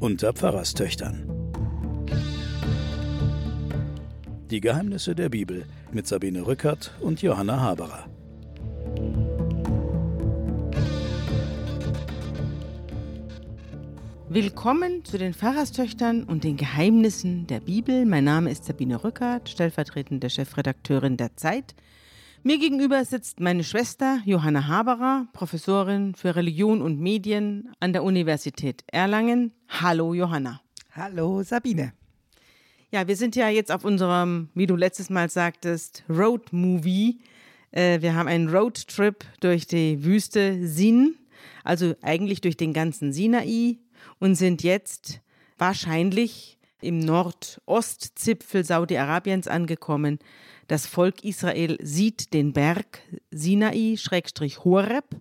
unter Pfarrerstöchtern. Die Geheimnisse der Bibel mit Sabine Rückert und Johanna Haberer. Willkommen zu den Pfarrerstöchtern und den Geheimnissen der Bibel. Mein Name ist Sabine Rückert, stellvertretende Chefredakteurin der Zeit. Mir gegenüber sitzt meine Schwester Johanna Haberer, Professorin für Religion und Medien an der Universität Erlangen. Hallo Johanna. Hallo Sabine. Ja, wir sind ja jetzt auf unserem, wie du letztes Mal sagtest, Road Movie. Äh, wir haben einen Roadtrip durch die Wüste Sin, also eigentlich durch den ganzen Sinai und sind jetzt wahrscheinlich im Nordostzipfel Saudi-Arabiens angekommen. Das Volk Israel sieht den Berg Sinai, Schrägstrich Horeb,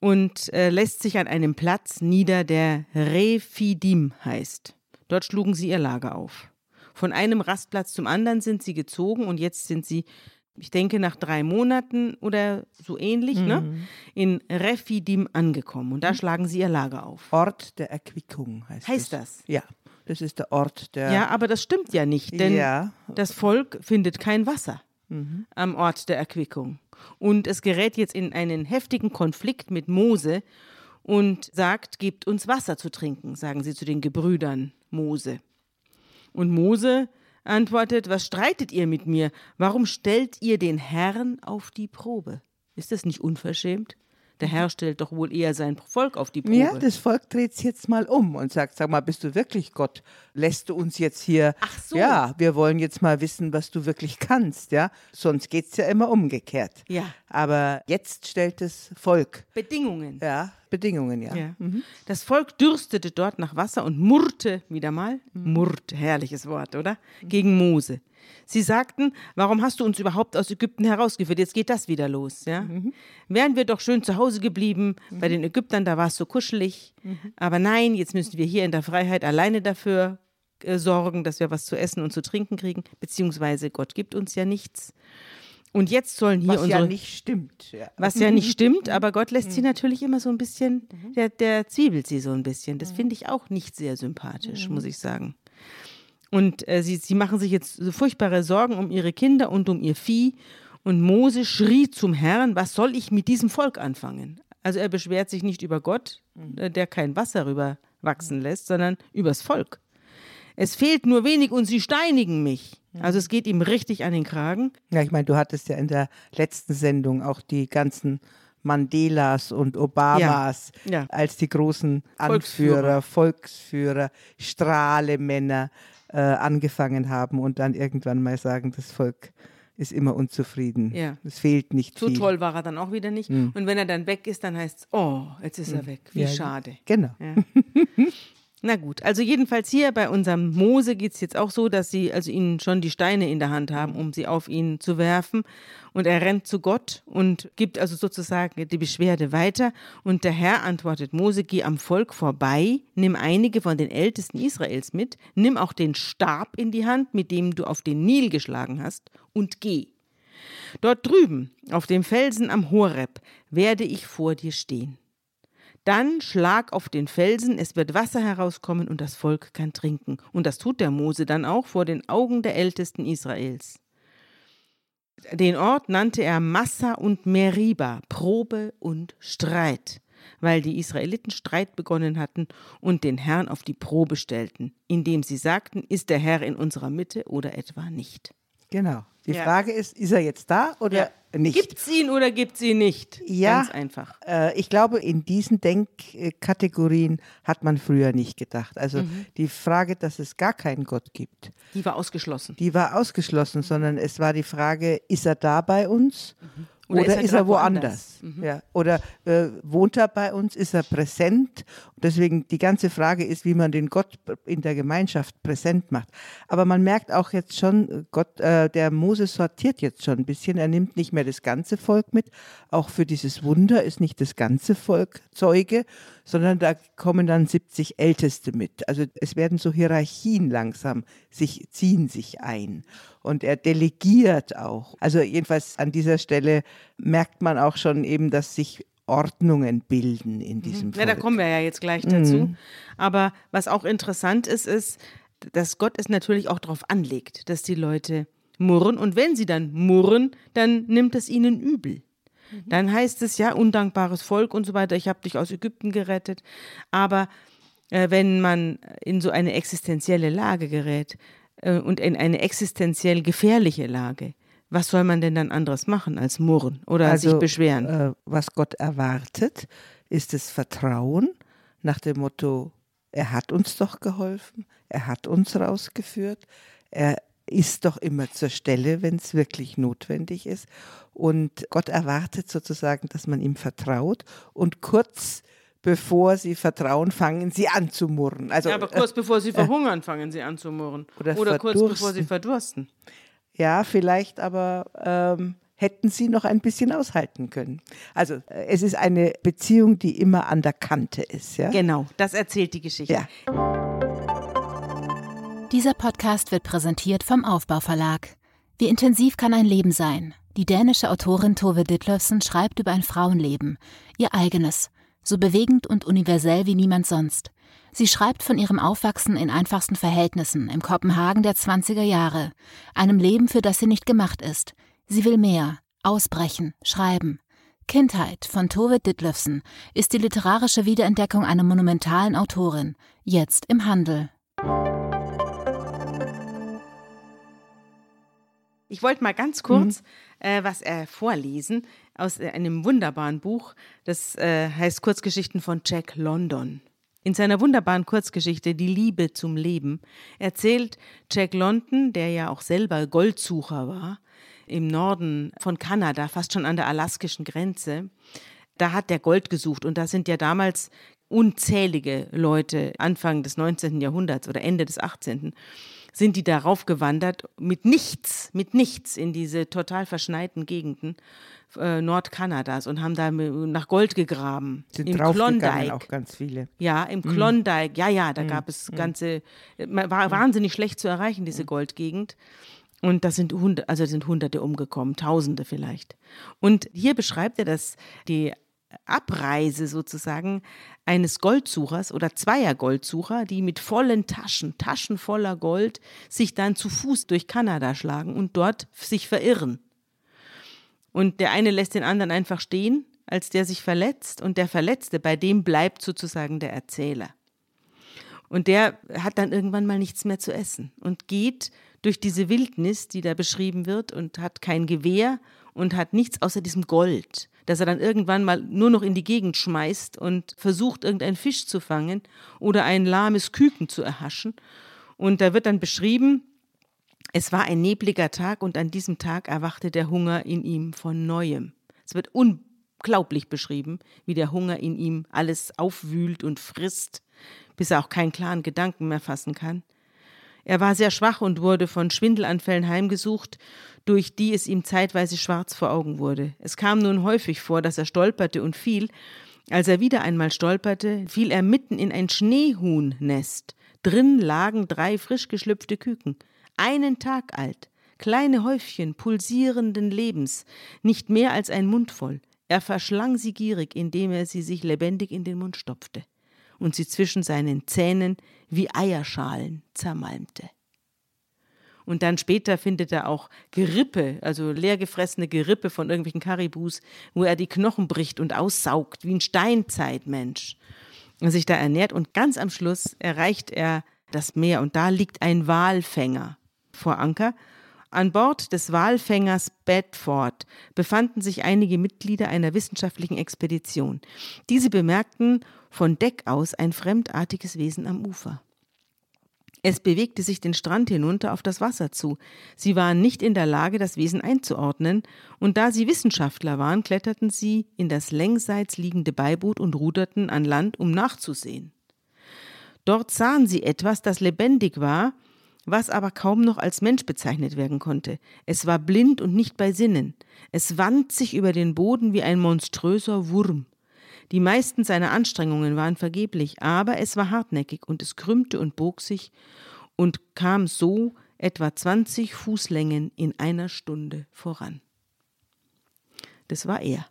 und äh, lässt sich an einem Platz nieder, der Refidim heißt. Dort schlugen sie ihr Lager auf. Von einem Rastplatz zum anderen sind sie gezogen und jetzt sind sie, ich denke, nach drei Monaten oder so ähnlich, ne, mhm. ne, in Refidim angekommen. Und da mhm. schlagen sie ihr Lager auf. Ort der Erquickung heißt, heißt das. Ja. Das ist der Ort der. Ja, aber das stimmt ja nicht, denn ja. das Volk findet kein Wasser mhm. am Ort der Erquickung. Und es gerät jetzt in einen heftigen Konflikt mit Mose und sagt, gebt uns Wasser zu trinken, sagen sie zu den Gebrüdern Mose. Und Mose antwortet, was streitet ihr mit mir? Warum stellt ihr den Herrn auf die Probe? Ist das nicht unverschämt? Der Herr stellt doch wohl eher sein Volk auf die Probe. Ja, das Volk dreht es jetzt mal um und sagt, sag mal, bist du wirklich Gott? Lässt du uns jetzt hier, Ach so. ja, wir wollen jetzt mal wissen, was du wirklich kannst, ja? Sonst geht es ja immer umgekehrt. Ja. Aber jetzt stellt das Volk. Bedingungen. Ja, Bedingungen, ja. ja. Mhm. Das Volk dürstete dort nach Wasser und murrte, wieder mal, mhm. murrt, herrliches Wort, oder? Gegen Mose. Sie sagten, warum hast du uns überhaupt aus Ägypten herausgeführt? Jetzt geht das wieder los. Ja? Mhm. Wären wir doch schön zu Hause geblieben, mhm. bei den Ägyptern, da war es so kuschelig. Mhm. Aber nein, jetzt müssen wir hier in der Freiheit alleine dafür äh, sorgen, dass wir was zu essen und zu trinken kriegen, beziehungsweise Gott gibt uns ja nichts. Und jetzt sollen hier was unsere. ja nicht stimmt. Ja. Was ja nicht stimmt, aber Gott lässt sie mhm. natürlich immer so ein bisschen, mhm. der, der zwiebelt sie so ein bisschen. Das mhm. finde ich auch nicht sehr sympathisch, muss ich sagen. Und äh, sie, sie machen sich jetzt so furchtbare Sorgen um ihre Kinder und um ihr Vieh. Und Mose schrie zum Herrn, was soll ich mit diesem Volk anfangen? Also er beschwert sich nicht über Gott, äh, der kein Wasser rüber wachsen lässt, sondern übers Volk. Es fehlt nur wenig und sie steinigen mich. Also es geht ihm richtig an den Kragen. Ja, ich meine, du hattest ja in der letzten Sendung auch die ganzen Mandelas und Obamas ja, ja. als die großen Anführer, Volksführer, Volksführer Strahlemänner äh, angefangen haben und dann irgendwann mal sagen, das Volk ist immer unzufrieden. Ja. Es fehlt nicht so viel. So toll war er dann auch wieder nicht. Mhm. Und wenn er dann weg ist, dann heißt es, oh, jetzt ist mhm. er hm. weg. Wie schade. Genau. Na gut, also jedenfalls hier bei unserem Mose geht es jetzt auch so, dass sie also ihnen schon die Steine in der Hand haben, um sie auf ihn zu werfen. Und er rennt zu Gott und gibt also sozusagen die Beschwerde weiter. Und der Herr antwortet Mose, geh am Volk vorbei, nimm einige von den Ältesten Israels mit, nimm auch den Stab in die Hand, mit dem du auf den Nil geschlagen hast, und geh. Dort drüben, auf dem Felsen am Horeb, werde ich vor dir stehen. Dann schlag auf den Felsen, es wird Wasser herauskommen und das Volk kann trinken. Und das tut der Mose dann auch vor den Augen der Ältesten Israels. Den Ort nannte er Massa und Meriba, Probe und Streit, weil die Israeliten Streit begonnen hatten und den Herrn auf die Probe stellten, indem sie sagten, ist der Herr in unserer Mitte oder etwa nicht. Genau. Die ja. Frage ist, ist er jetzt da oder ja. nicht? Gibt es ihn oder gibt es ihn nicht? Ja, Ganz einfach. Äh, ich glaube, in diesen Denkkategorien hat man früher nicht gedacht. Also mhm. die Frage, dass es gar keinen Gott gibt. Die war ausgeschlossen. Die war ausgeschlossen, sondern es war die Frage, ist er da bei uns? Mhm. Oder, Oder ist er, ist er woanders? woanders? Mhm. Ja. Oder äh, wohnt er bei uns? Ist er präsent? Deswegen die ganze Frage ist, wie man den Gott in der Gemeinschaft präsent macht. Aber man merkt auch jetzt schon, Gott, äh, der Moses sortiert jetzt schon ein bisschen. Er nimmt nicht mehr das ganze Volk mit. Auch für dieses Wunder ist nicht das ganze Volk Zeuge, sondern da kommen dann 70 Älteste mit. Also es werden so Hierarchien langsam sich ziehen sich ein und er delegiert auch. Also jedenfalls an dieser Stelle merkt man auch schon eben, dass sich Ordnungen bilden in diesem mhm. Ja, da kommen wir ja jetzt gleich dazu. Mhm. Aber was auch interessant ist, ist, dass Gott es natürlich auch darauf anlegt, dass die Leute murren. Und wenn sie dann murren, dann nimmt es ihnen übel. Mhm. Dann heißt es ja, undankbares Volk und so weiter, ich habe dich aus Ägypten gerettet. Aber äh, wenn man in so eine existenzielle Lage gerät äh, und in eine existenziell gefährliche Lage, was soll man denn dann anderes machen als murren oder also, sich beschweren? Äh, was Gott erwartet, ist das Vertrauen nach dem Motto, er hat uns doch geholfen, er hat uns rausgeführt, er ist doch immer zur Stelle, wenn es wirklich notwendig ist. Und Gott erwartet sozusagen, dass man ihm vertraut und kurz bevor sie vertrauen, fangen sie an zu murren. Also, ja, aber kurz äh, bevor sie verhungern, äh, fangen sie an zu murren. Oder, oder kurz bevor sie verdursten. Ja, vielleicht aber ähm, hätten sie noch ein bisschen aushalten können. Also äh, es ist eine Beziehung, die immer an der Kante ist. Ja? Genau, das erzählt die Geschichte. Ja. Dieser Podcast wird präsentiert vom Aufbauverlag. Wie intensiv kann ein Leben sein? Die dänische Autorin Tove Ditlevsen schreibt über ein Frauenleben, ihr eigenes, so bewegend und universell wie niemand sonst. Sie schreibt von ihrem Aufwachsen in einfachsten Verhältnissen im Kopenhagen der 20er Jahre, einem Leben, für das sie nicht gemacht ist. Sie will mehr, ausbrechen, schreiben. Kindheit von Tove Ditlevsen ist die literarische Wiederentdeckung einer monumentalen Autorin, jetzt im Handel. Ich wollte mal ganz kurz mhm. äh, was äh, vorlesen aus äh, einem wunderbaren Buch. Das äh, heißt Kurzgeschichten von Jack London. In seiner wunderbaren Kurzgeschichte Die Liebe zum Leben erzählt Jack London, der ja auch selber Goldsucher war, im Norden von Kanada, fast schon an der alaskischen Grenze, da hat der Gold gesucht und da sind ja damals unzählige Leute Anfang des 19. Jahrhunderts oder Ende des 18 sind die darauf gewandert, mit nichts, mit nichts in diese total verschneiten Gegenden äh, Nordkanadas und haben da nach Gold gegraben. Sind Im Klondike. auch ganz viele. Ja, im mhm. Klondike. Ja, ja, da mm. gab es mm. ganze, war wahnsinnig schlecht zu erreichen, diese Goldgegend. Und da sind, Hund, also sind Hunderte umgekommen, Tausende vielleicht. Und hier beschreibt er, dass die Abreise sozusagen eines Goldsuchers oder zweier Goldsucher, die mit vollen Taschen, Taschen voller Gold, sich dann zu Fuß durch Kanada schlagen und dort sich verirren. Und der eine lässt den anderen einfach stehen, als der sich verletzt, und der Verletzte, bei dem bleibt sozusagen der Erzähler. Und der hat dann irgendwann mal nichts mehr zu essen und geht durch diese Wildnis, die da beschrieben wird, und hat kein Gewehr und hat nichts außer diesem Gold dass er dann irgendwann mal nur noch in die Gegend schmeißt und versucht, irgendeinen Fisch zu fangen oder ein lahmes Küken zu erhaschen. Und da wird dann beschrieben, es war ein nebliger Tag und an diesem Tag erwachte der Hunger in ihm von neuem. Es wird unglaublich beschrieben, wie der Hunger in ihm alles aufwühlt und frisst, bis er auch keinen klaren Gedanken mehr fassen kann. Er war sehr schwach und wurde von Schwindelanfällen heimgesucht, durch die es ihm zeitweise schwarz vor Augen wurde. Es kam nun häufig vor, dass er stolperte und fiel. Als er wieder einmal stolperte, fiel er mitten in ein Schneehuhnnest. Drin lagen drei frisch geschlüpfte Küken, einen Tag alt, kleine Häufchen pulsierenden Lebens, nicht mehr als ein Mund voll. Er verschlang sie gierig, indem er sie sich lebendig in den Mund stopfte und sie zwischen seinen Zähnen wie Eierschalen zermalmte. Und dann später findet er auch Gerippe, also leergefressene Gerippe von irgendwelchen Karibus, wo er die Knochen bricht und aussaugt, wie ein Steinzeitmensch. Und sich da ernährt. Und ganz am Schluss erreicht er das Meer und da liegt ein Walfänger vor Anker. An Bord des Walfängers Bedford befanden sich einige Mitglieder einer wissenschaftlichen Expedition. Diese bemerkten von Deck aus ein fremdartiges Wesen am Ufer. Es bewegte sich den Strand hinunter auf das Wasser zu. Sie waren nicht in der Lage, das Wesen einzuordnen, und da sie Wissenschaftler waren, kletterten sie in das längsseits liegende Beiboot und ruderten an Land, um nachzusehen. Dort sahen sie etwas, das lebendig war, was aber kaum noch als Mensch bezeichnet werden konnte. Es war blind und nicht bei Sinnen. Es wand sich über den Boden wie ein monströser Wurm. Die meisten seiner Anstrengungen waren vergeblich, aber es war hartnäckig und es krümmte und bog sich und kam so etwa 20 Fußlängen in einer Stunde voran. Das war er.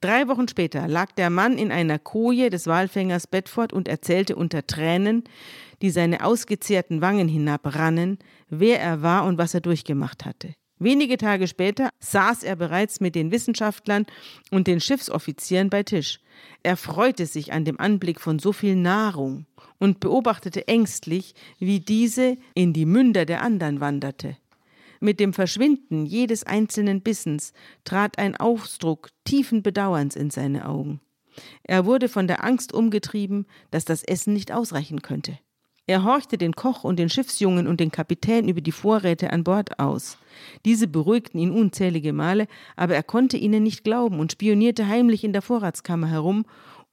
Drei Wochen später lag der Mann in einer Koje des Walfängers Bedford und erzählte unter Tränen, die seine ausgezehrten Wangen hinabrannen, wer er war und was er durchgemacht hatte. Wenige Tage später saß er bereits mit den Wissenschaftlern und den Schiffsoffizieren bei Tisch. Er freute sich an dem Anblick von so viel Nahrung und beobachtete ängstlich, wie diese in die Münder der anderen wanderte. Mit dem Verschwinden jedes einzelnen Bissens trat ein Ausdruck tiefen Bedauerns in seine Augen. Er wurde von der Angst umgetrieben, dass das Essen nicht ausreichen könnte. Er horchte den Koch und den Schiffsjungen und den Kapitän über die Vorräte an Bord aus. Diese beruhigten ihn unzählige Male, aber er konnte ihnen nicht glauben und spionierte heimlich in der Vorratskammer herum,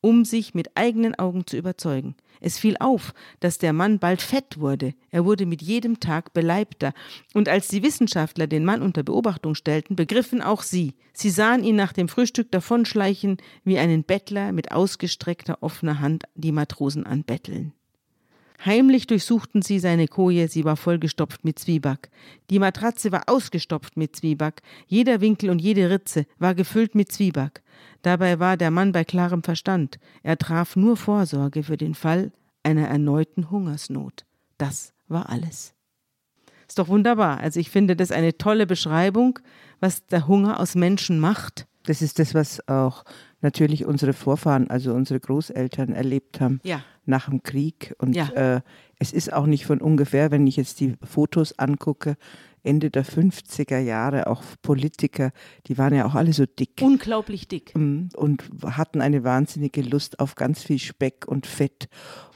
um sich mit eigenen Augen zu überzeugen. Es fiel auf, dass der Mann bald fett wurde. Er wurde mit jedem Tag beleibter. Und als die Wissenschaftler den Mann unter Beobachtung stellten, begriffen auch sie. Sie sahen ihn nach dem Frühstück davonschleichen, wie einen Bettler mit ausgestreckter offener Hand die Matrosen anbetteln. Heimlich durchsuchten sie seine Koje, sie war vollgestopft mit Zwieback. Die Matratze war ausgestopft mit Zwieback, jeder Winkel und jede Ritze war gefüllt mit Zwieback. Dabei war der Mann bei klarem Verstand. Er traf nur Vorsorge für den Fall einer erneuten Hungersnot. Das war alles. Ist doch wunderbar. Also ich finde das eine tolle Beschreibung, was der Hunger aus Menschen macht. Das ist das, was auch natürlich unsere Vorfahren, also unsere Großeltern erlebt haben ja. Nach dem Krieg. Und Ja. äh, es ist auch nicht von ungefähr, wenn ich jetzt die Fotos angucke, Ende der 50er Jahre, auch Politiker, die waren ja auch alle so dick. Unglaublich dick. Mm, und hatten eine wahnsinnige Lust auf ganz viel Speck und Fett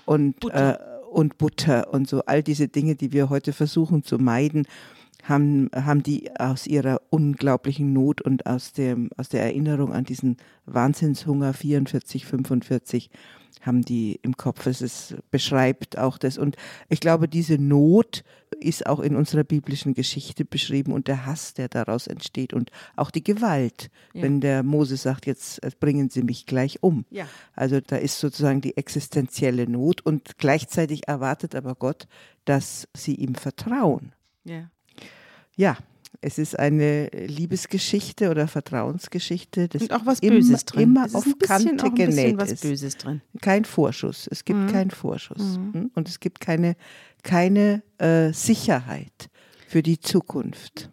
und Butter. Äh, und Butter und so all diese Dinge, die wir heute versuchen zu meiden, haben, haben die aus ihrer unglaublichen Not und aus, dem, aus der Erinnerung an diesen Wahnsinnshunger 44, 45 haben die im Kopf. Es ist, beschreibt auch das. Und ich glaube, diese Not ist auch in unserer biblischen Geschichte beschrieben und der Hass, der daraus entsteht und auch die Gewalt, Ja. wenn der Mose sagt, jetzt äh, bringen sie mich gleich um. Ja. Also da ist sozusagen die existenzielle Not und gleichzeitig erwartet aber Gott, dass sie ihm vertrauen. Ja. Ja, es ist eine Liebesgeschichte oder Vertrauensgeschichte. Das Und auch was immer, Böses drin. Immer Es ist auf ein Kante auch genäht was ist. Böses drin. Kein Vorschuss. Es gibt Mhm. keinen Vorschuss. Hm? Und es gibt keine, keine äh, Sicherheit für die Zukunft.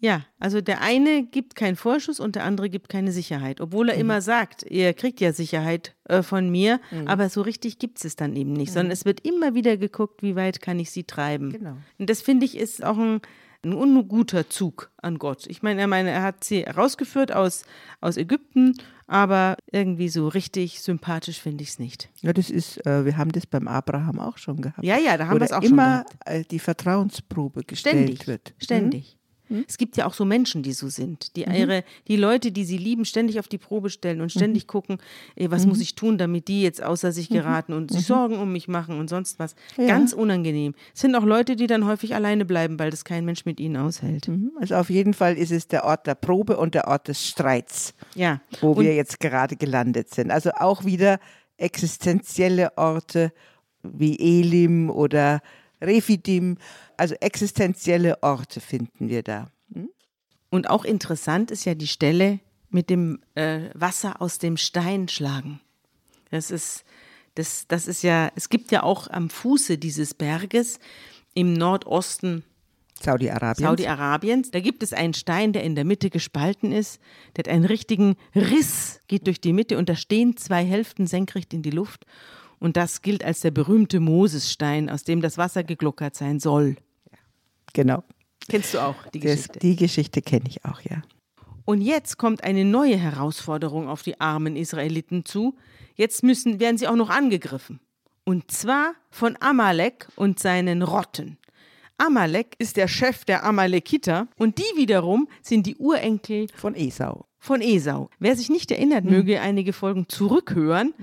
Ja, also der eine gibt keinen Vorschuss und der andere gibt keine Sicherheit. Obwohl Mhm. er immer sagt, ihr kriegt ja Sicherheit äh, von mir, aber so richtig gibt es dann eben nicht, sondern es wird immer wieder geguckt, wie weit kann ich sie treiben. Mhm. Genau. Und das finde ich ist auch ein, ein unguter Zug an Gott. Ich meine, er, meine, er hat sie rausgeführt aus, aus Ägypten, aber irgendwie so richtig sympathisch finde ich es nicht. Ja, das ist, äh, wir haben das beim Abraham auch schon gehabt. Ja, ja, da haben wir es auch schon immer gehabt. äh, die Vertrauensprobe gestellt Ständig. wird. Hm? Ständig. Es gibt ja auch so Menschen, die so sind, die ihre, die Leute, die sie lieben, ständig auf die Probe stellen und ständig gucken, ey, was muss ich tun, damit die jetzt außer sich geraten und sich Sorgen um mich machen und sonst was. Ja. Ganz unangenehm. Es sind auch Leute, die dann häufig alleine bleiben, weil das kein Mensch mit ihnen aushält. Mhm. Also auf jeden Fall ist es der Ort der Probe und der Ort des Streits, Ja. wo und, wir jetzt gerade gelandet sind. Also auch wieder existenzielle Orte wie Elim oder Refidim. Also existenzielle Orte finden wir da. und auch interessant ist ja die Stelle mit dem äh, Wasser aus dem Stein schlagen. Das ist, das, das ist ja, es gibt ja auch am Fuße dieses Berges im Nordosten Saudi-Arabien. Saudi-Arabiens. Da gibt es einen Stein, der in der Mitte gespalten ist. Der hat einen richtigen Riss, geht durch die Mitte und da stehen zwei Hälften senkrecht in die Luft. Und das gilt als der berühmte Mosesstein, aus dem das Wasser gegluckert sein soll. genau. Kennst du auch die Das, Geschichte? die Geschichte kenne ich auch, ja. Und jetzt kommt eine neue Herausforderung auf die armen Israeliten zu. Jetzt müssen, werden sie auch noch angegriffen. Und zwar von Amalek und seinen Rotten. Amalek ist der Chef der Amalekiter und die wiederum sind die Urenkel Von Esau. von Esau. Wer sich nicht erinnert, möge einige Folgen zurückhören.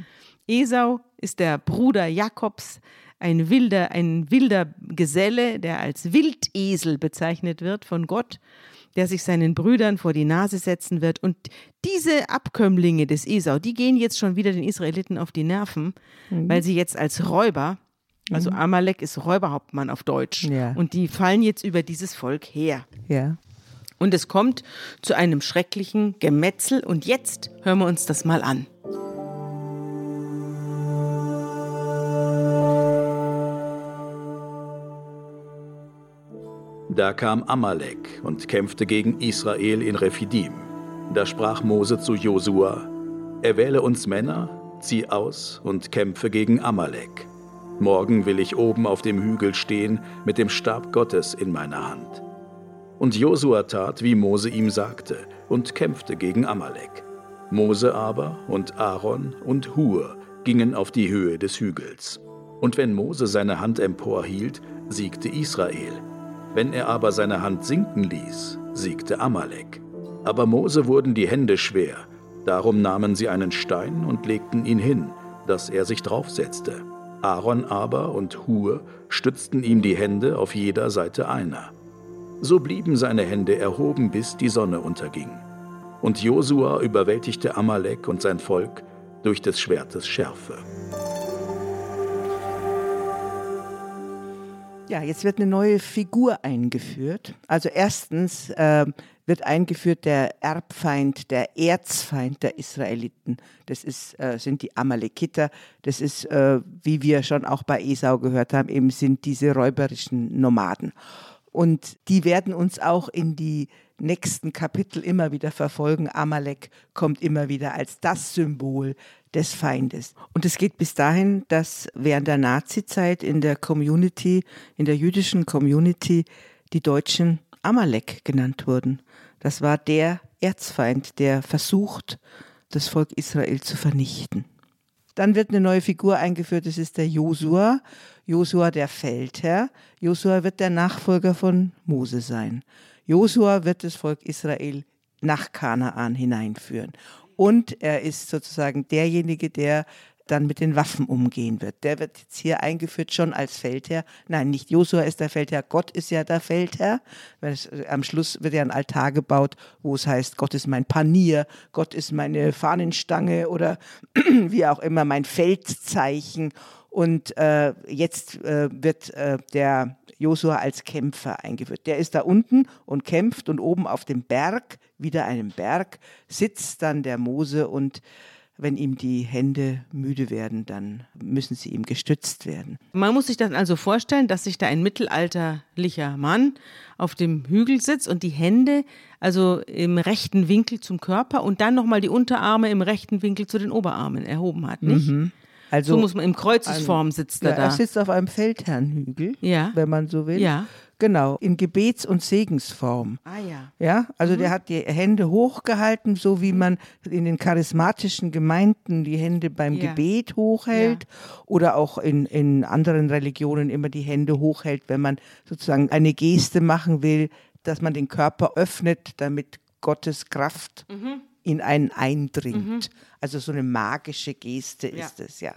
Esau ist der Bruder Jakobs, ein wilder, ein wilder Geselle, der als Wildesel bezeichnet wird von Gott, der sich seinen Brüdern vor die Nase setzen wird. Und diese Abkömmlinge des Esau, die gehen jetzt schon wieder den Israeliten auf die Nerven, weil sie jetzt als Räuber, also Amalek ist Räuberhauptmann auf Deutsch, Ja. und die fallen jetzt über dieses Volk her. Ja. Und es kommt zu einem schrecklichen Gemetzel. Und jetzt hören wir uns das mal an. Da kam Amalek und kämpfte gegen Israel in Rephidim. Da sprach Mose zu Josua: Erwähle uns Männer, zieh aus und kämpfe gegen Amalek. Morgen will ich oben auf dem Hügel stehen mit dem Stab Gottes in meiner Hand. Und Josua tat, wie Mose ihm sagte, und kämpfte gegen Amalek. Mose aber und Aaron und Hur gingen auf die Höhe des Hügels. Und wenn Mose seine Hand emporhielt, siegte Israel. Wenn er aber seine Hand sinken ließ, siegte Amalek. Aber Mose wurden die Hände schwer, darum nahmen sie einen Stein und legten ihn hin, dass er sich draufsetzte. Aaron aber und Hur stützten ihm die Hände auf jeder Seite einer. So blieben seine Hände erhoben, bis die Sonne unterging. Und Josua überwältigte Amalek und sein Volk durch des Schwertes Schärfe. Ja, jetzt wird eine neue Figur eingeführt. Also erstens äh, wird eingeführt der Erbfeind, der Erzfeind der Israeliten. Das ist, äh, sind die Amalekiter. Das ist, äh, wie wir schon auch bei Esau gehört haben, eben sind diese räuberischen Nomaden. Und die werden uns auch in die nächsten Kapitel immer wieder verfolgen. Amalek kommt immer wieder als das Symbol des Feindes. Und es geht bis dahin, dass während der Nazizeit in der Community, in der jüdischen Community, die Deutschen Amalek genannt wurden. Das war der Erzfeind, der versucht, das Volk Israel zu vernichten. Dann wird eine neue Figur eingeführt, das ist der Josua. Josua der Feldherr. Josua wird der Nachfolger von Mose sein. Josua wird das Volk Israel nach Kanaan hineinführen. Und er ist sozusagen derjenige, der dann mit den Waffen umgehen wird. Der wird jetzt hier eingeführt schon als Feldherr. Nein, nicht Josua ist der Feldherr, Gott ist ja der Feldherr. Äh, am Schluss wird ja ein Altar gebaut, wo es heißt, Gott ist mein Panier, Gott ist meine Fahnenstange oder wie auch immer mein Feldzeichen. Und äh, jetzt äh, wird äh, der Josua als Kämpfer eingeführt. Der ist da unten und kämpft und oben auf dem Berg, wieder einem Berg, sitzt dann der Mose und wenn ihm die Hände müde werden, dann müssen sie ihm gestützt werden. Man muss sich das also vorstellen, dass sich da ein mittelalterlicher Mann auf dem Hügel sitzt und die Hände also im rechten Winkel zum Körper und dann nochmal die Unterarme im rechten Winkel zu den Oberarmen erhoben hat, nicht? Mhm. Also so muss man im Kreuzesform sitzt er ja, da. Er sitzt auf einem Feldherrnhügel, ja. wenn man so will. Ja. Genau, in Gebets- und Segensform. Ah ja. Ja, also mhm. der hat die Hände hochgehalten, so wie man in den charismatischen Gemeinden die Hände beim ja. Gebet hochhält ja. oder auch in, in anderen Religionen immer die Hände hochhält, wenn man sozusagen eine Geste machen will, dass man den Körper öffnet, damit Gottes Kraft mhm in einen eindringt. Mhm. Also so eine magische Geste ja. ist es, ja.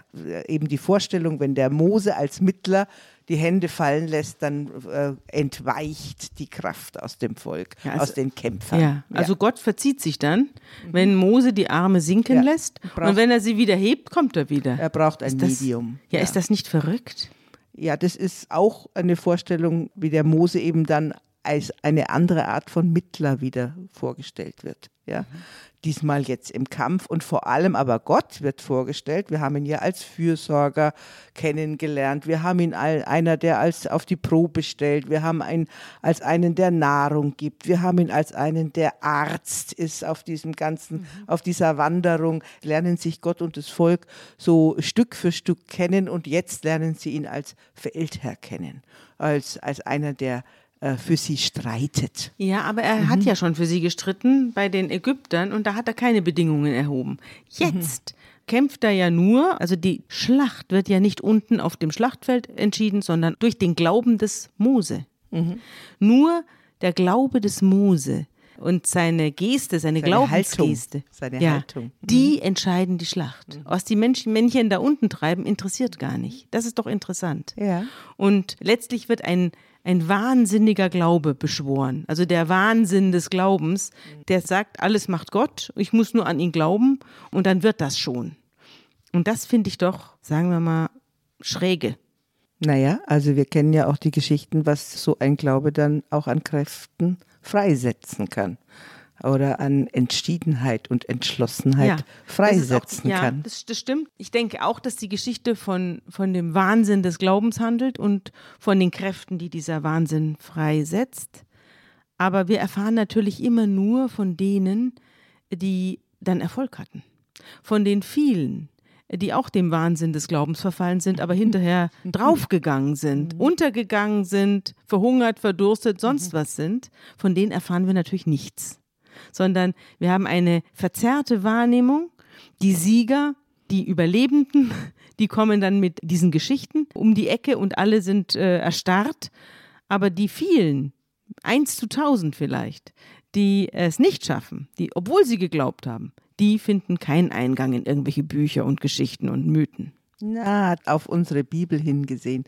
Eben die Vorstellung, wenn der Mose als Mittler die Hände fallen lässt, dann äh, entweicht die Kraft aus dem Volk, ja, also, aus den Kämpfern. Ja. Also Gott verzieht sich dann, mhm. wenn Mose die Arme sinken lässt braucht, und wenn er sie wieder hebt, kommt er wieder. Er braucht ein das, Medium. Ja, ist das nicht verrückt? Ja, das ist auch eine Vorstellung, wie der Mose eben dann als eine andere Art von Mittler wieder vorgestellt wird. Ja, mhm diesmal jetzt im Kampf und vor allem aber Gott wird vorgestellt. Wir haben ihn ja als Fürsorger kennengelernt. Wir haben ihn als einer, der als auf die Probe stellt. Wir haben ihn als einen, der Nahrung gibt. Wir haben ihn als einen, der Arzt ist auf diesem ganzen, mhm. auf dieser Wanderung. Lernen sich Gott und das Volk so Stück für Stück kennen und jetzt lernen sie ihn als Feldherr kennen. Als, als einer, der äh, für sie streitet. Ja, aber er mhm. hat ja schon für sie gestritten bei den Ägyptern und da hat er keine Bedingungen erhoben. Jetzt mhm. kämpft er ja nur, also die Schlacht wird ja nicht unten auf dem Schlachtfeld entschieden, sondern durch den Glauben des Mose. Mhm. Nur der Glaube des Mose und seine Geste, seine, seine Glaubensgeste, Haltung, seine ja, Haltung. die mhm. entscheiden die Schlacht. Mhm. Was die Menschen, Männchen da unten treiben, interessiert gar nicht. Das ist doch interessant. Ja. Und letztlich wird ein ein wahnsinniger Glaube beschworen. Also der Wahnsinn des Glaubens, der sagt, alles macht Gott, ich muss nur an ihn glauben und dann wird das schon. Und das finde ich doch, sagen wir mal, schräge. Naja, also wir kennen ja auch die Geschichten, was so ein Glaube dann auch an Kräften freisetzen kann oder an Entschiedenheit und Entschlossenheit ja, freisetzen auch, ja, kann. Das, das stimmt. Ich denke auch, dass die Geschichte von, von dem Wahnsinn des Glaubens handelt und von den Kräften, die dieser Wahnsinn freisetzt. Aber wir erfahren natürlich immer nur von denen, die dann Erfolg hatten. Von den vielen, die auch dem Wahnsinn des Glaubens verfallen sind, aber hinterher draufgegangen sind, mhm. untergegangen sind, verhungert, verdurstet, sonst mhm. was sind, von denen erfahren wir natürlich nichts sondern wir haben eine verzerrte Wahrnehmung. Die Sieger, die Überlebenden, die kommen dann mit diesen Geschichten um die Ecke und alle sind äh, erstarrt. Aber die vielen, eins zu tausend vielleicht, die es nicht schaffen, die, obwohl sie geglaubt haben, die finden keinen Eingang in irgendwelche Bücher und Geschichten und Mythen. Na, auf unsere Bibel hingesehen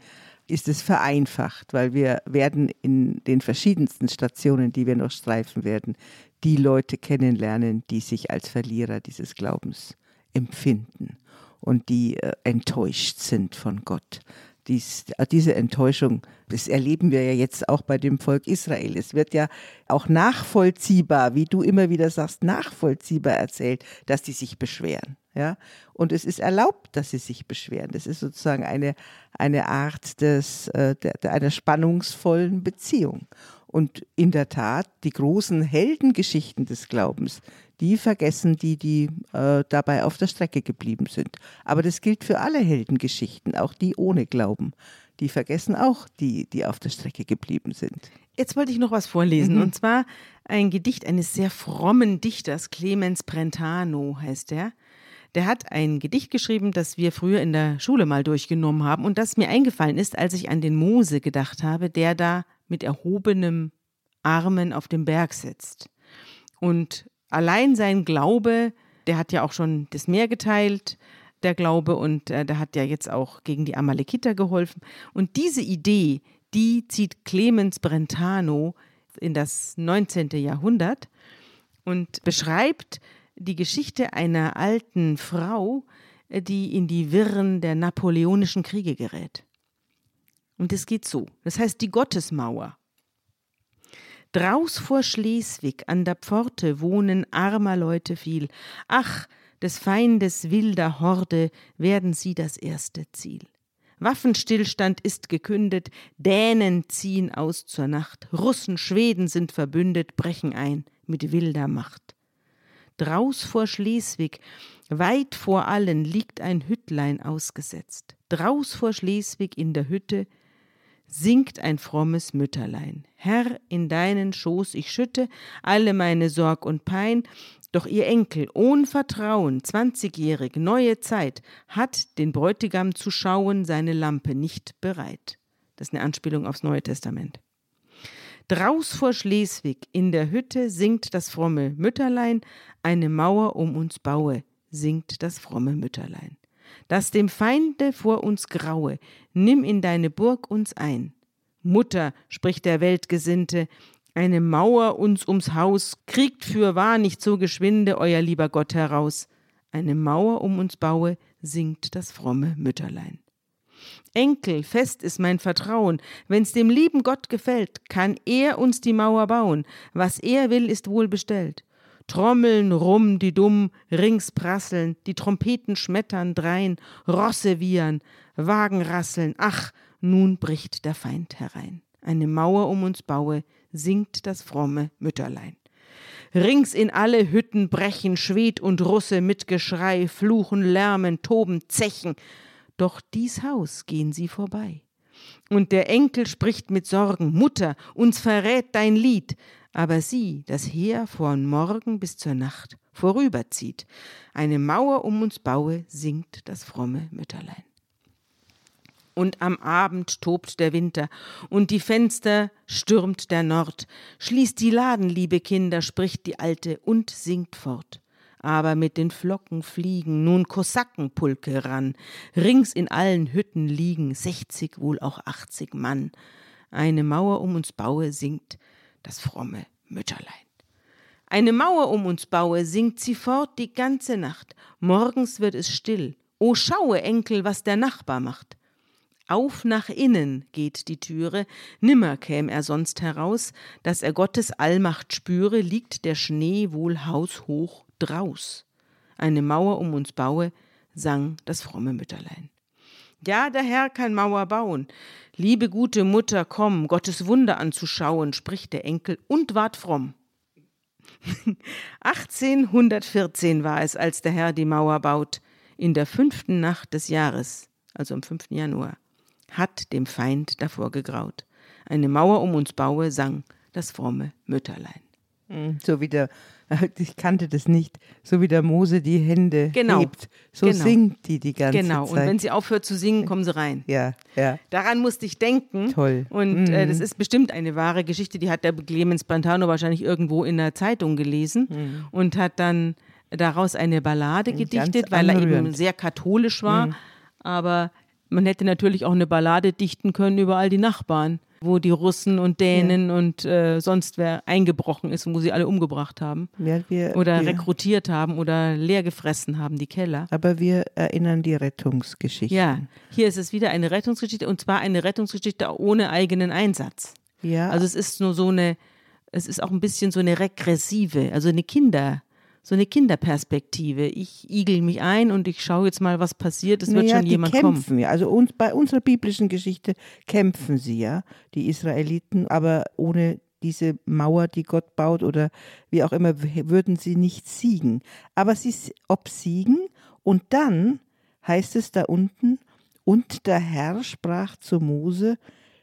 ist es vereinfacht, weil wir werden in den verschiedensten Stationen, die wir noch streifen werden, die Leute kennenlernen, die sich als Verlierer dieses Glaubens empfinden und die äh, enttäuscht sind von Gott. Dies, diese Enttäuschung, das erleben wir ja jetzt auch bei dem Volk Israel. Es wird ja auch nachvollziehbar, wie du immer wieder sagst, nachvollziehbar erzählt, dass die sich beschweren. Ja? Und es ist erlaubt, dass sie sich beschweren. Das ist sozusagen eine, eine Art des, äh, der einer spannungsvollen Beziehung. Und in der Tat, die großen Heldengeschichten des Glaubens, die vergessen die, die äh, dabei auf der Strecke geblieben sind. Aber das gilt für alle Heldengeschichten, auch die ohne Glauben. Die vergessen auch die, die auf der Strecke geblieben sind. Jetzt wollte ich noch was vorlesen, mhm. und zwar ein Gedicht eines sehr frommen Dichters, Clemens Brentano heißt er. Der hat ein Gedicht geschrieben, das wir früher in der Schule mal durchgenommen haben und das mir eingefallen ist, als ich an den Mose gedacht habe, der da mit erhobenem Armen auf dem Berg sitzt. Und allein sein Glaube, der hat ja auch schon das Meer geteilt, der Glaube, und äh, der hat ja jetzt auch gegen die Amalekiter geholfen. Und diese Idee, die zieht Clemens Brentano in das 19. Jahrhundert und beschreibt die Geschichte einer alten Frau, äh, die in die Wirren der napoleonischen Kriege gerät. Und es geht so. Das heißt die Gottesmauer. Draus vor Schleswig an der Pforte wohnen armer Leute viel. Ach, des Feindes wilder Horde werden sie das erste Ziel. Waffenstillstand ist gekündet, Dänen ziehen aus zur Nacht, Russen, Schweden sind verbündet, brechen ein mit wilder Macht. Draus vor Schleswig, weit vor allen, liegt ein Hüttlein ausgesetzt. Draus vor Schleswig in der Hütte singt ein frommes Mütterlein. Herr, in deinen Schoß ich schütte alle meine Sorg und Pein, doch ihr Enkel, ohn Vertrauen, zwanzigjährig, neue Zeit, hat den Bräutigam zu schauen seine Lampe nicht bereit. Das ist eine Anspielung aufs Neue Testament. Draus vor Schleswig in der Hütte singt das fromme Mütterlein, eine Mauer um uns baue, singt das fromme Mütterlein dass dem Feinde vor uns graue, nimm in deine Burg uns ein. Mutter, spricht der Weltgesinnte, eine Mauer uns ums Haus, kriegt fürwahr nicht so geschwinde euer lieber Gott heraus. Eine Mauer um uns baue, singt das fromme Mütterlein. Enkel, fest ist mein Vertrauen, wenn's dem lieben Gott gefällt, kann er uns die Mauer bauen, was er will, ist wohl bestellt. Trommeln rum die Dumm, rings prasseln, die Trompeten schmettern drein, Rosse wiehern, Wagen rasseln, ach, nun bricht der Feind herein. Eine Mauer um uns baue, singt das fromme Mütterlein. Rings in alle Hütten brechen Schwed und Russe mit Geschrei, fluchen, lärmen, toben, zechen. Doch dies Haus gehen sie vorbei. Und der Enkel spricht mit Sorgen, Mutter, uns verrät dein Lied, aber sieh, das Heer von Morgen bis zur Nacht vorüberzieht. Eine Mauer um uns baue, singt das fromme Mütterlein. Und am Abend tobt der Winter, und die Fenster stürmt der Nord. Schließt die Laden, liebe Kinder, spricht die Alte und singt fort. Aber mit den Flocken fliegen nun Kosakenpulke ran. Rings in allen Hütten liegen sechzig, wohl auch achtzig Mann. Eine Mauer um uns baue, singt das fromme Mütterlein. Eine Mauer um uns baue, singt sie fort die ganze Nacht. Morgens wird es still. O schaue, Enkel, was der Nachbar macht. Auf nach innen geht die Türe, nimmer käm er sonst heraus, dass er Gottes Allmacht spüre, liegt der Schnee wohl haushoch draus. Eine Mauer um uns baue, sang das fromme Mütterlein. Ja, der Herr kann Mauer bauen. Liebe gute Mutter, komm, Gottes Wunder anzuschauen, spricht der Enkel und ward fromm. 1814 war es, als der Herr die Mauer baut, in der fünften Nacht des Jahres, also am 5. Januar hat dem Feind davor gegraut. Eine Mauer um uns baue, sang das fromme Mütterlein. Hm, so wie der, ich kannte das nicht, so wie der Mose die Hände genau. hebt, so genau. singt die die ganze genau. Zeit. Genau, und wenn sie aufhört zu singen, kommen sie rein. Ja, ja. Daran musste ich denken. Toll. Und mhm. äh, das ist bestimmt eine wahre Geschichte, die hat der Clemens Pantano wahrscheinlich irgendwo in der Zeitung gelesen mhm. und hat dann daraus eine Ballade mhm, gedichtet, weil er eben sehr katholisch war. Mhm. Aber man hätte natürlich auch eine Ballade dichten können über all die Nachbarn, wo die Russen und Dänen ja. und äh, sonst wer eingebrochen ist und wo sie alle umgebracht haben. Ja, wir, oder wir, rekrutiert haben oder leer gefressen haben, die Keller. Aber wir erinnern die Rettungsgeschichte. Ja, hier ist es wieder eine Rettungsgeschichte und zwar eine Rettungsgeschichte ohne eigenen Einsatz. Ja. Also es ist nur so eine, es ist auch ein bisschen so eine regressive, also eine Kinder so eine Kinderperspektive. Ich igel mich ein und ich schaue jetzt mal, was passiert. Es wird naja, schon jemand die kämpfen, kommen. Ja. Also uns, bei unserer biblischen Geschichte kämpfen sie ja, die Israeliten, aber ohne diese Mauer, die Gott baut oder wie auch immer, würden sie nicht siegen. Aber sie obsiegen und dann heißt es da unten, und der Herr sprach zu Mose,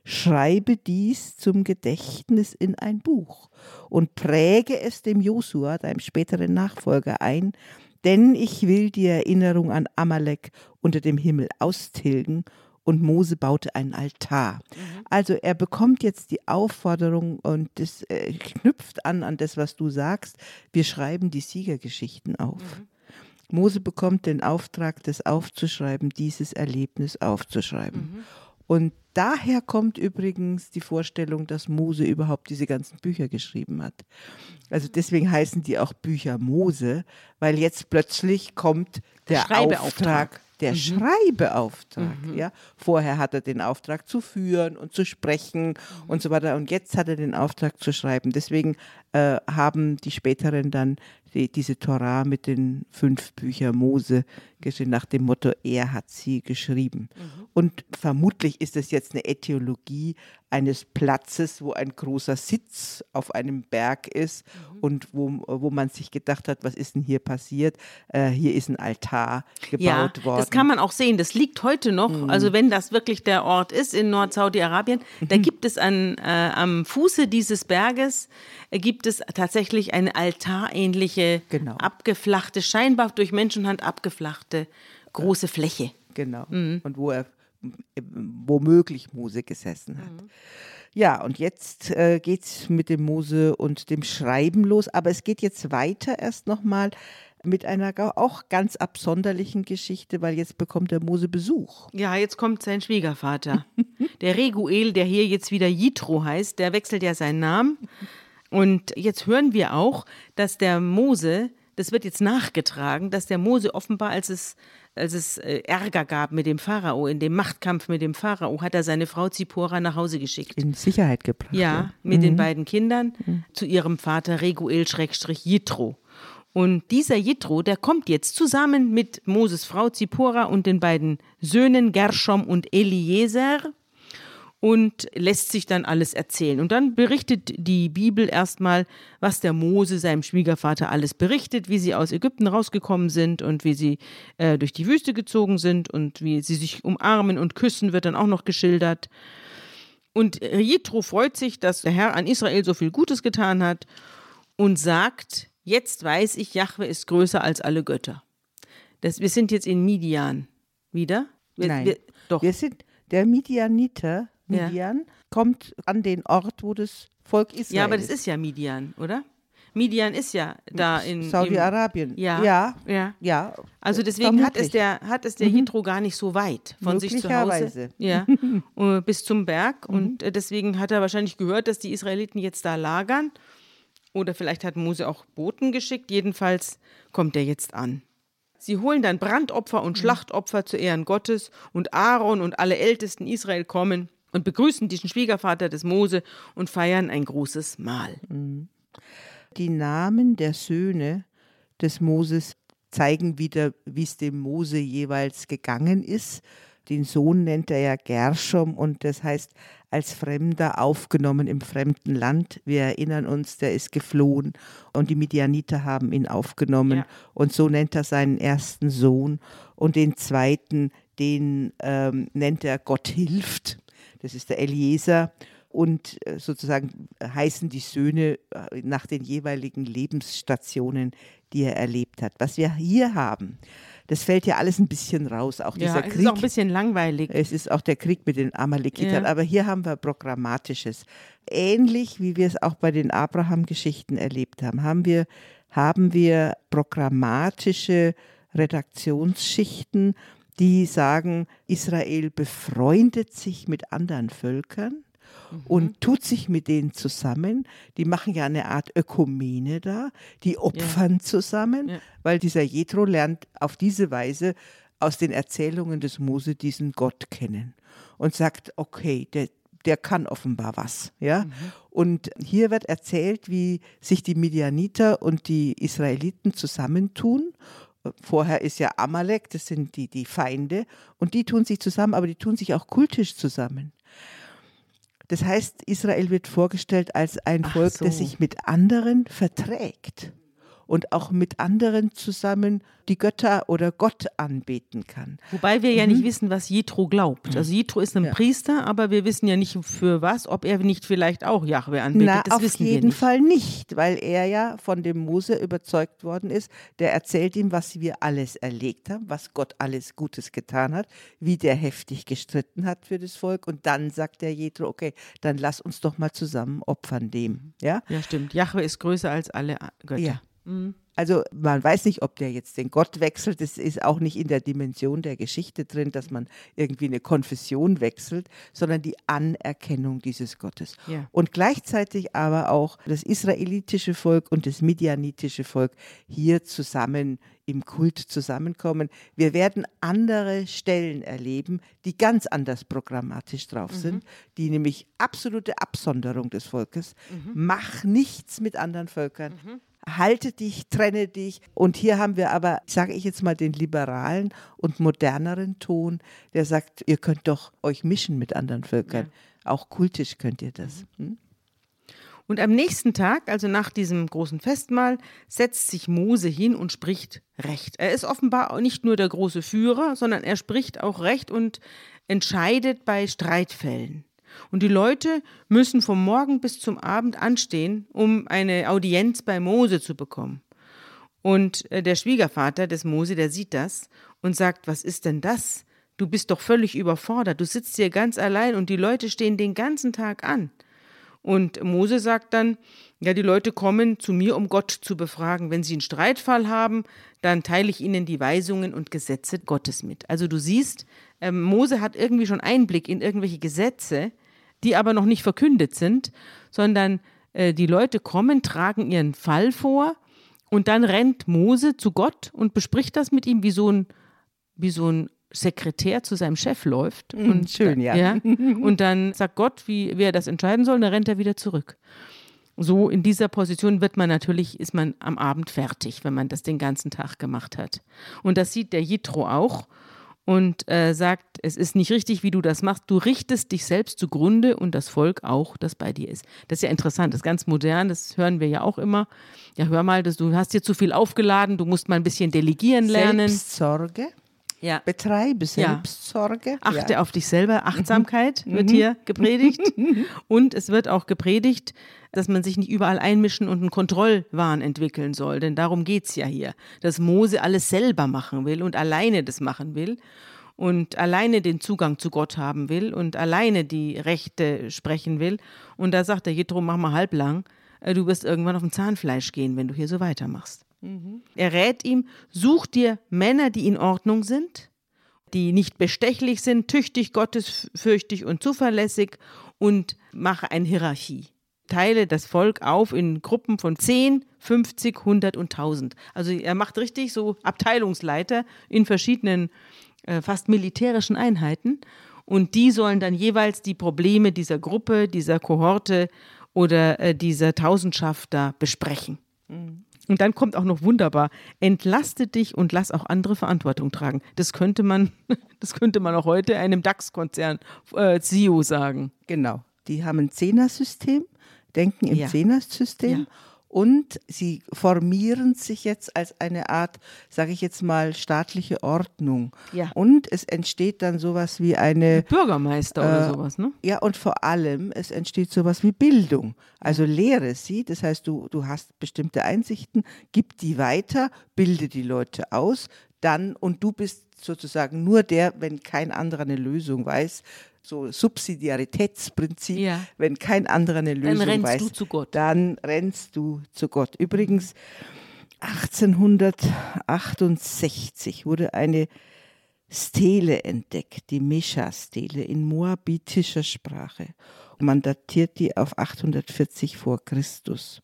schreibe dies zum Gedächtnis in ein Buch und präge es dem Josua, deinem späteren Nachfolger, ein, denn ich will die Erinnerung an Amalek unter dem Himmel austilgen. Und Mose baute einen Altar. Mhm. Also er bekommt jetzt die Aufforderung und das äh, knüpft an an das, was du sagst. Wir schreiben die Siegergeschichten auf. Mhm. Mose bekommt den Auftrag, das aufzuschreiben, dieses Erlebnis aufzuschreiben. Mhm. Und daher kommt übrigens die Vorstellung, dass Mose überhaupt diese ganzen Bücher geschrieben hat. Also deswegen heißen die auch Bücher Mose, weil jetzt plötzlich kommt der Auftrag der mhm. Schreibeauftrag. Mhm. Ja? Vorher hat er den Auftrag zu führen und zu sprechen mhm. und so weiter. Und jetzt hat er den Auftrag zu schreiben. Deswegen äh, haben die späteren dann die, diese Torah mit den fünf Büchern Mose geschrieben, nach dem Motto, er hat sie geschrieben. Mhm. Und vermutlich ist es jetzt eine Äthiologie eines Platzes, wo ein großer Sitz auf einem Berg ist mhm. und wo, wo man sich gedacht hat, was ist denn hier passiert? Äh, hier ist ein Altar gebaut ja, worden. Das kann man auch sehen. Das liegt heute noch. Mhm. Also wenn das wirklich der Ort ist in Nord-Saudi-Arabien, da mhm. gibt es an, äh, am Fuße dieses Berges äh, gibt es tatsächlich eine altarähnliche, genau. abgeflachte, scheinbar durch Menschenhand abgeflachte große Fläche. Genau. Mhm. Und wo er womöglich Mose gesessen hat. Mhm. Ja, und jetzt äh, geht es mit dem Mose und dem Schreiben los, aber es geht jetzt weiter erst nochmal mit einer auch ganz absonderlichen Geschichte, weil jetzt bekommt der Mose Besuch. Ja, jetzt kommt sein Schwiegervater. der Reguel, der hier jetzt wieder Jitro heißt, der wechselt ja seinen Namen. Und jetzt hören wir auch, dass der Mose, das wird jetzt nachgetragen, dass der Mose offenbar, als es als es äh, Ärger gab mit dem Pharao, in dem Machtkampf mit dem Pharao, hat er seine Frau Zipora nach Hause geschickt. In Sicherheit gebracht. Ja, mit mhm. den beiden Kindern mhm. zu ihrem Vater Reguel-Jitro. Und dieser Jitro, der kommt jetzt zusammen mit Moses Frau Zipora und den beiden Söhnen Gershom und Eliezer und lässt sich dann alles erzählen. Und dann berichtet die Bibel erstmal, was der Mose seinem Schwiegervater alles berichtet, wie sie aus Ägypten rausgekommen sind und wie sie äh, durch die Wüste gezogen sind und wie sie sich umarmen und küssen, wird dann auch noch geschildert. Und Jethro freut sich, dass der Herr an Israel so viel Gutes getan hat und sagt, jetzt weiß ich, Jahwe ist größer als alle Götter. Das, wir sind jetzt in Midian wieder. Wir, Nein, wir, doch. wir sind der Midianiter Midian, ja. kommt an den Ort, wo das Volk Israel Ja, aber das ist ja Midian, oder? Midian ist ja da in Saudi-Arabien. Ja, ja, ja, ja. Also deswegen hat es der hat es der mhm. Hydro gar nicht so weit von sich zu Hause, ja, äh, bis zum Berg mhm. und äh, deswegen hat er wahrscheinlich gehört, dass die Israeliten jetzt da lagern oder vielleicht hat Mose auch Boten geschickt. Jedenfalls kommt er jetzt an. Sie holen dann Brandopfer und Schlachtopfer zu Ehren Gottes und Aaron und alle Ältesten Israel kommen und begrüßen diesen Schwiegervater des Mose und feiern ein großes Mahl. Die Namen der Söhne des Moses zeigen wieder, wie es dem Mose jeweils gegangen ist. Den Sohn nennt er ja Gershom und das heißt als Fremder aufgenommen im fremden Land. Wir erinnern uns, der ist geflohen und die Midianiter haben ihn aufgenommen ja. und so nennt er seinen ersten Sohn und den zweiten, den ähm, nennt er Gott hilft. Das ist der Eliezer und äh, sozusagen heißen die Söhne äh, nach den jeweiligen Lebensstationen, die er erlebt hat. Was wir hier haben, das fällt ja alles ein bisschen raus. Auch ja, dieser es Krieg. ist auch ein bisschen langweilig. Es ist auch der Krieg mit den Amalekitern. Ja. Aber hier haben wir Programmatisches. Ähnlich wie wir es auch bei den Abraham-Geschichten erlebt haben, haben wir, haben wir programmatische Redaktionsschichten, die sagen, Israel befreundet sich mit anderen Völkern und tut sich mit denen zusammen. Die machen ja eine Art Ökumene da, die opfern zusammen, Ja. weil dieser Jethro lernt auf diese Weise aus den Erzählungen des Mose diesen Gott kennen und sagt, okay, der, der kann offenbar was, ja. Und hier wird erzählt, wie sich die Midianiter und die Israeliten zusammentun. Vorher ist ja Amalek, das sind die, die Feinde, und die tun sich zusammen, aber die tun sich auch kultisch zusammen. Das heißt, Israel wird vorgestellt als ein Ach Volk, so. das sich mit anderen verträgt und auch mit anderen zusammen die Götter oder Gott anbeten kann. Wobei wir ja nicht wissen, was Jethro glaubt. Also Jethro ist ein Mhm. Ja. Priester, aber wir wissen ja nicht für was, ob er nicht vielleicht auch Jahwe anbetet. Na, das auf wissen wir jeden nicht. Fall nicht, weil er ja von dem Mose überzeugt worden ist. Der erzählt ihm, was wir alles erlegt haben, was Gott alles Gutes getan hat, wie der heftig gestritten hat für das Volk. Und dann sagt der Jethro, okay, dann lass uns doch mal zusammen opfern dem. Ja, Ja, stimmt. Jahwe ist größer als alle Götter. Ja. Also man weiß nicht, ob der jetzt den Gott wechselt. Das ist auch nicht in der Dimension der Geschichte drin, dass man irgendwie eine Konfession wechselt, sondern die Anerkennung dieses Gottes. Ja. Und gleichzeitig aber auch das israelitische Volk und das midianitische Volk hier zusammen im Kult zusammenkommen. Wir werden andere Stellen erleben, die ganz anders programmatisch drauf sind, die nämlich absolute Absonderung des Volkes. Mach nichts mit anderen Völkern. Halte dich, trenne dich. Und hier haben wir aber, sage ich jetzt mal, den liberalen und moderneren Ton, der sagt, ihr könnt doch euch mischen mit anderen Völkern. Auch kultisch könnt ihr das. Hm? Und am nächsten Tag, also nach diesem großen Festmahl, setzt sich Mose hin und spricht Recht. Er ist offenbar auch nicht nur der große Führer, sondern er spricht auch Recht und entscheidet bei Streitfällen. Und die Leute müssen vom Morgen bis zum Abend anstehen, um eine Audienz bei Mose zu bekommen. Und äh, der Schwiegervater des Mose, der sieht das und sagt, was ist denn das? Du bist doch völlig überfordert, du sitzt hier ganz allein und die Leute stehen den ganzen Tag an. Und Mose sagt dann, ja, die Leute kommen zu mir, um Gott zu befragen. Wenn sie einen Streitfall haben, dann teile ich ihnen die Weisungen und Gesetze Gottes mit. Also du siehst, ähm, Mose hat irgendwie schon Einblick in irgendwelche Gesetze, die aber noch nicht verkündet sind, sondern äh, die Leute kommen, tragen ihren Fall vor und dann rennt Mose zu Gott und bespricht das mit ihm, wie so ein, wie so ein Sekretär zu seinem Chef läuft. Und, schön, ja. ja. Und dann sagt Gott, wie, wie er das entscheiden soll, und dann rennt er wieder zurück. So in dieser Position wird man natürlich, ist man am Abend fertig, wenn man das den ganzen Tag gemacht hat. Und das sieht der Jitro auch und äh, sagt, es ist nicht richtig, wie du das machst. Du richtest dich selbst zugrunde und das Volk auch, das bei dir ist. Das ist ja interessant, das ist ganz modern, das hören wir ja auch immer. Ja, hör mal, das, du hast dir zu viel aufgeladen, du musst mal ein bisschen delegieren lernen. Selbstsorge. Ja. Betreibe Selbstsorge. Achte ja. auf dich selber. Achtsamkeit wird hier gepredigt. Und es wird auch gepredigt, dass man sich nicht überall einmischen und einen Kontrollwahn entwickeln soll. Denn darum geht es ja hier. Dass Mose alles selber machen will und alleine das machen will und alleine den Zugang zu Gott haben will und alleine die Rechte sprechen will. Und da sagt der Jethro, mach mal halblang. Äh, Du wirst irgendwann auf dem Zahnfleisch gehen, wenn du hier so weitermachst. Er rät ihm, such dir Männer, die in Ordnung sind, die nicht bestechlich sind, tüchtig, gottesfürchtig und zuverlässig und mache eine Hierarchie. teile das Volk auf in Gruppen von 10, 50, 100 und 1000. Also er macht richtig so Abteilungsleiter in verschiedenen äh, fast militärischen Einheiten und die sollen dann jeweils die Probleme dieser Gruppe, dieser Kohorte oder äh, dieser Tausendschaft da besprechen. Mhm. Und dann kommt auch noch wunderbar, entlaste dich und lass auch andere Verantwortung tragen. Das könnte man, das könnte man auch heute einem DAX-Konzern äh, CEO sagen. Genau. Die haben ein Zehner-System, denken im ja. Zehner-System. Ja und sie formieren sich jetzt als eine Art, sage ich jetzt mal, staatliche Ordnung. Ja. Und es entsteht dann sowas wie eine Bürgermeister äh, oder sowas, ne? Ja, und vor allem es entsteht sowas wie Bildung. Also lehre sie, das heißt, du, du hast bestimmte Einsichten, gib die weiter, bilde die Leute aus, dann und du bist sozusagen nur der, wenn kein anderer eine Lösung weiß, so Subsidiaritätsprinzip, ja. wenn kein anderer eine Lösung dann rennst weiß, du zu Gott. dann rennst du zu Gott. Übrigens 1868 wurde eine Stele entdeckt, die Mesha-Stele in moabitischer Sprache. Man datiert die auf 840 vor Christus.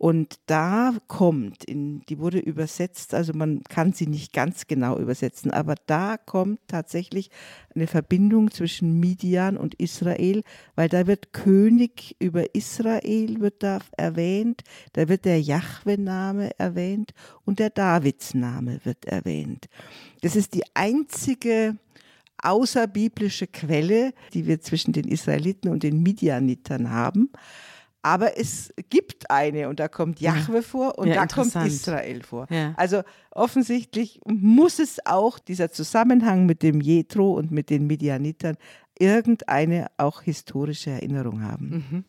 Und da kommt, in, die wurde übersetzt, also man kann sie nicht ganz genau übersetzen, aber da kommt tatsächlich eine Verbindung zwischen Midian und Israel, weil da wird König über Israel wird da erwähnt, da wird der Jahwe-Name erwähnt und der Davids-Name wird erwähnt. Das ist die einzige außerbiblische Quelle, die wir zwischen den Israeliten und den Midianitern haben. Aber es gibt eine und da kommt Jahwe ja. vor und ja, da kommt Israel vor. Ja. Also offensichtlich muss es auch dieser Zusammenhang mit dem Jethro und mit den Midianitern irgendeine auch historische Erinnerung haben. Mhm.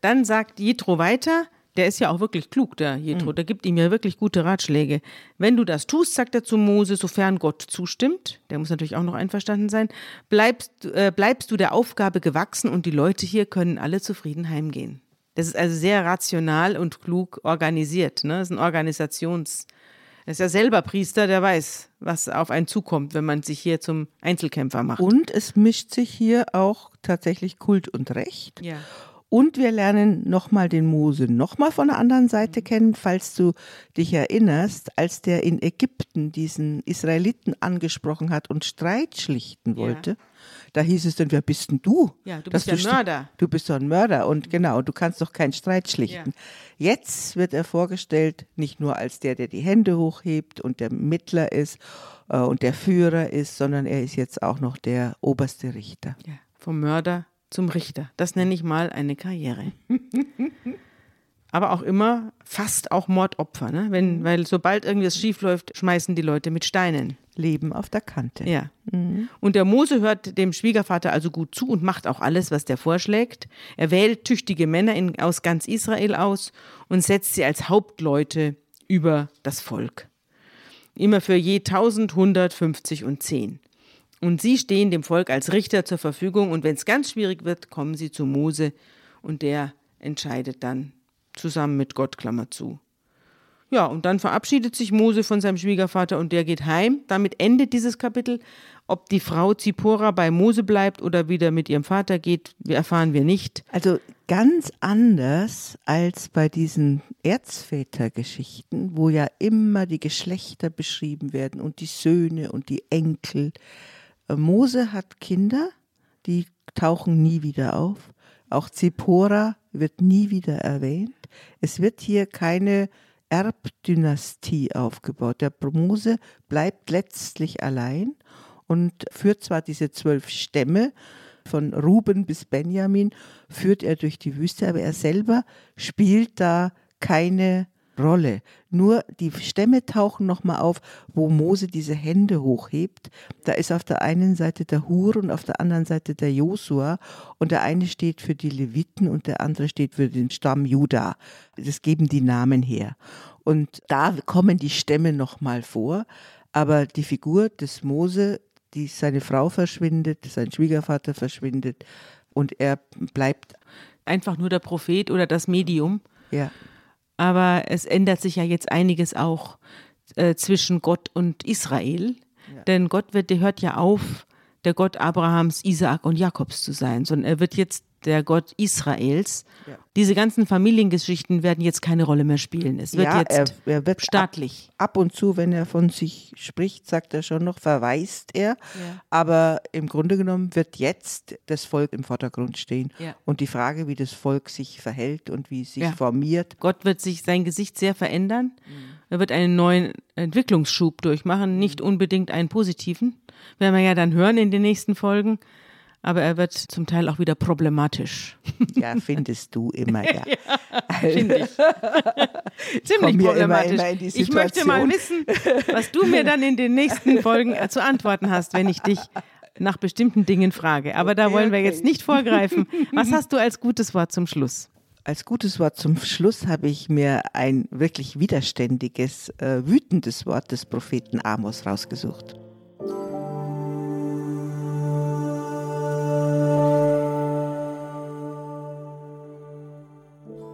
Dann sagt Jethro weiter, der ist ja auch wirklich klug, der Jethro, mhm. der gibt ihm ja wirklich gute Ratschläge. Wenn du das tust, sagt er zu Mose, sofern Gott zustimmt, der muss natürlich auch noch einverstanden sein, bleibst, äh, bleibst du der Aufgabe gewachsen und die Leute hier können alle zufrieden heimgehen. Das ist also sehr rational und klug organisiert. Ne? Das ist ein Organisations- er ist ja selber Priester, der weiß, was auf einen zukommt, wenn man sich hier zum Einzelkämpfer macht. Und es mischt sich hier auch tatsächlich Kult und Recht. Ja. Und wir lernen nochmal den Mose nochmal von der anderen Seite mhm. kennen, falls du dich erinnerst, als der in Ägypten diesen Israeliten angesprochen hat und Streit schlichten wollte. Ja. Da hieß es dann, wer bist denn du? Ja, du bist ja ein Mörder. Du bist doch ein Mörder und genau, du kannst doch keinen Streit schlichten. Ja. Jetzt wird er vorgestellt, nicht nur als der, der die Hände hochhebt und der Mittler ist äh, und der Führer ist, sondern er ist jetzt auch noch der oberste Richter. Ja, vom Mörder zum Richter. Das nenne ich mal eine Karriere. Aber auch immer fast auch Mordopfer, ne? Wenn, mhm. weil sobald irgendwas schief läuft, schmeißen die Leute mit Steinen. Leben auf der Kante. Ja. Mhm. Und der Mose hört dem Schwiegervater also gut zu und macht auch alles, was der vorschlägt. Er wählt tüchtige Männer in, aus ganz Israel aus und setzt sie als Hauptleute über das Volk. Immer für je 1000, 150 und 10. Und sie stehen dem Volk als Richter zur Verfügung und wenn es ganz schwierig wird, kommen sie zu Mose und der entscheidet dann zusammen mit Gott, Klammer zu. Ja, und dann verabschiedet sich Mose von seinem Schwiegervater und der geht heim. Damit endet dieses Kapitel. Ob die Frau Zippora bei Mose bleibt oder wieder mit ihrem Vater geht, erfahren wir nicht. Also ganz anders als bei diesen Erzvätergeschichten, wo ja immer die Geschlechter beschrieben werden und die Söhne und die Enkel. Mose hat Kinder, die tauchen nie wieder auf. Auch Zippora wird nie wieder erwähnt. Es wird hier keine Erbdynastie aufgebaut. Der Mose bleibt letztlich allein und führt zwar diese zwölf Stämme, von Ruben bis Benjamin, führt er durch die Wüste, aber er selber spielt da keine Rolle. Nur die Stämme tauchen nochmal auf, wo Mose diese Hände hochhebt. Da ist auf der einen Seite der Hur und auf der anderen Seite der Josua. Und der eine steht für die Leviten und der andere steht für den Stamm Juda. Das geben die Namen her. Und da kommen die Stämme nochmal vor. Aber die Figur des Mose, die seine Frau verschwindet, sein Schwiegervater verschwindet und er bleibt einfach nur der Prophet oder das Medium. Ja. Aber es ändert sich ja jetzt einiges auch äh, zwischen Gott und Israel. Ja. Denn Gott wird, der hört ja auf, der Gott Abrahams, Isaak und Jakobs zu sein, sondern er wird jetzt der Gott Israels. Ja. Diese ganzen Familiengeschichten werden jetzt keine Rolle mehr spielen. Es wird ja, jetzt er, er wird staatlich. Ab, ab, und zu, wenn er von sich spricht, sagt er schon noch, verweist er. Ja. Aber im Grunde genommen wird jetzt das Volk im Vordergrund stehen. Und die Frage, wie das Volk sich verhält und wie es sich formiert. Gott wird sich sein Gesicht sehr verändern. Mhm. Er wird einen neuen Entwicklungsschub durchmachen, nicht unbedingt einen positiven. Werden wir ja dann hören in den nächsten Folgen aber er wird zum Teil auch wieder problematisch. Ja, findest du immer, ja. ja Finde ich. Ziemlich problematisch. Immer, immer ich möchte mal wissen, was du mir dann in den nächsten Folgen zu antworten hast, wenn ich dich nach bestimmten Dingen frage. Aber da wollen wir jetzt nicht vorgreifen. Was hast du als gutes Wort zum Schluss? Als gutes Wort zum Schluss habe ich mir ein wirklich widerständiges, äh, wütendes Wort des Propheten Amos rausgesucht.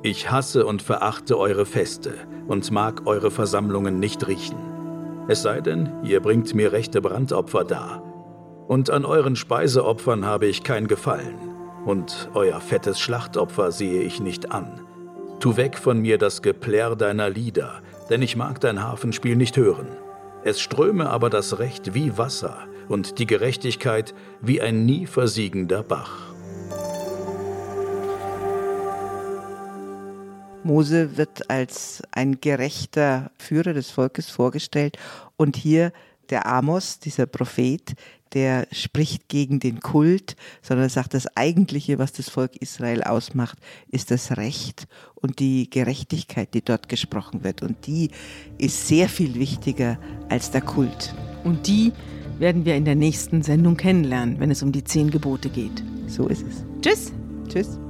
Ich hasse und verachte eure Feste und mag eure Versammlungen nicht riechen. Es sei denn, ihr bringt mir rechte Brandopfer dar. Und an euren Speiseopfern habe ich kein Gefallen, und euer fettes Schlachtopfer sehe ich nicht an. Tu weg von mir das Geplärr deiner Lieder, denn ich mag dein Hafenspiel nicht hören. Es ströme aber das Recht wie Wasser und die Gerechtigkeit wie ein nie versiegender Bach. Mose wird als ein gerechter Führer des Volkes vorgestellt und hier der Amos, dieser Prophet, der spricht gegen den Kult, sondern sagt, das Eigentliche, was das Volk Israel ausmacht, ist das Recht und die Gerechtigkeit, die dort gesprochen wird. Und die ist sehr viel wichtiger als der Kult. Und die werden wir in der nächsten Sendung kennenlernen, wenn es um die zehn Gebote geht. So ist es. Tschüss. Tschüss.